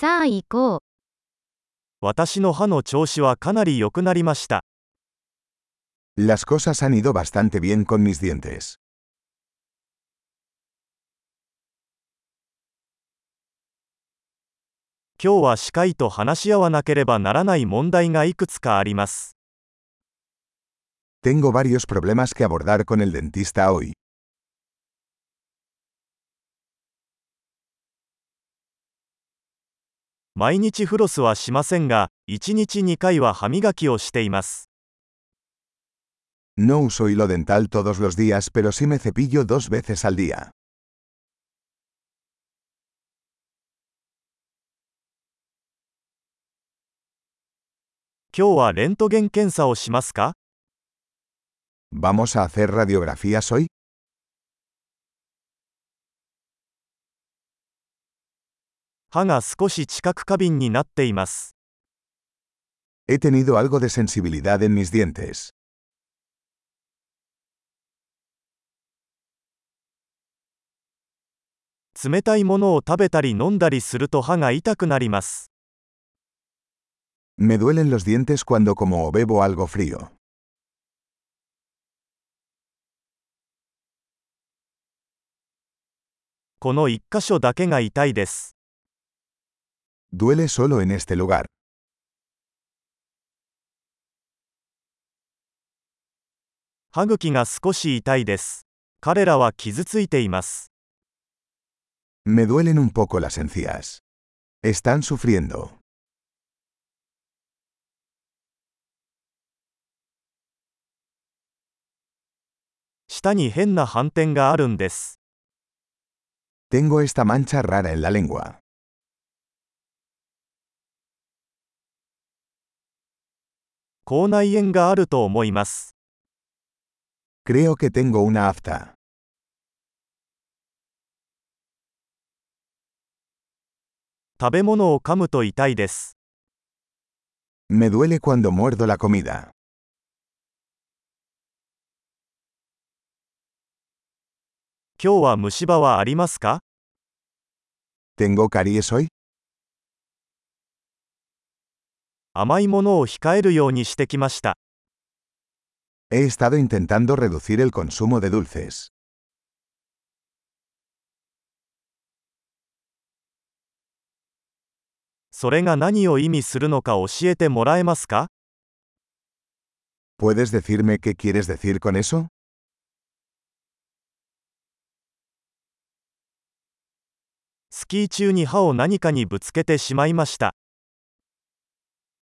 さあ行こう。私の歯の調子はかなり良くなりました。Las cosas han ido bastante bien con mis dientes. 今日は歯科医と話し合わなければならない問題がいくつかあります。Tengo varios problemas que abordar con el dentista hoy. 毎日フロスはしませんが、1日2回は歯磨きをしています。No uso hilo dental todos los días, pero sí me cepillo dos veces al día. 今日はレントゲン検査をしますか ¿Vamos a hacer radiografías hoy? 歯が少し知覚過敏になっています。He tenido algo de sensibilidad en mis dientes. 冷たいものを食べたり飲んだりすると歯が痛くなります。Me duelen los dientes cuando como o bebo algo frío. この1箇所だけが痛いです。Duele solo en este lugar. 歯茎が少し痛いです。彼らは傷ついています。Me duelen un poco las encías. Están sufriendo. 舌に変な斑点があるんです。Tengo esta mancha rara en la lengua. 口内炎があると思います。Creo que tengo una afta. 食べ物を噛むと痛いです。Me duele cuando muerdo la comida. 今日は虫歯はありますか ¿Tengo caries hoy? 甘いものを控えるようにしてきました。He estado intentando reducir el consumo de dulces. それが何を意味するのか教えてもらえますか ¿Puedes decirme qué quieres decir con eso? スキー中に歯を何かにぶつけてしまいました。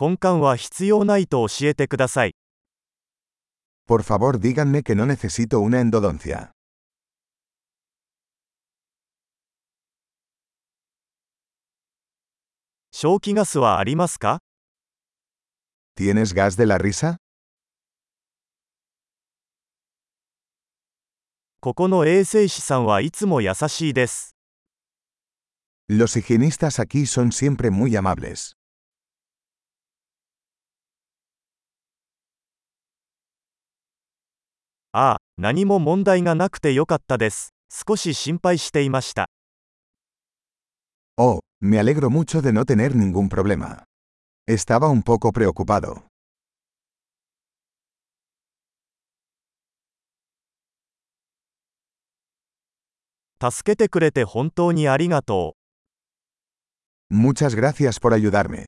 根幹は必要ないと教えてください。Por favor díganme que no necesito una endodoncia. 消気ガスはありますか ¿Tienes gas de la risa? ここの衛生士さんはいつも優しいです。Los higienistas aquí son siempre muy amables. ああ、何も問題がなくてよかったです。少し心配していました。Oh, me alegro mucho de no tener ningún problema. Estaba un poco preocupado. 助けてくれて本当にありがとう。Muchas gracias por ayudarme.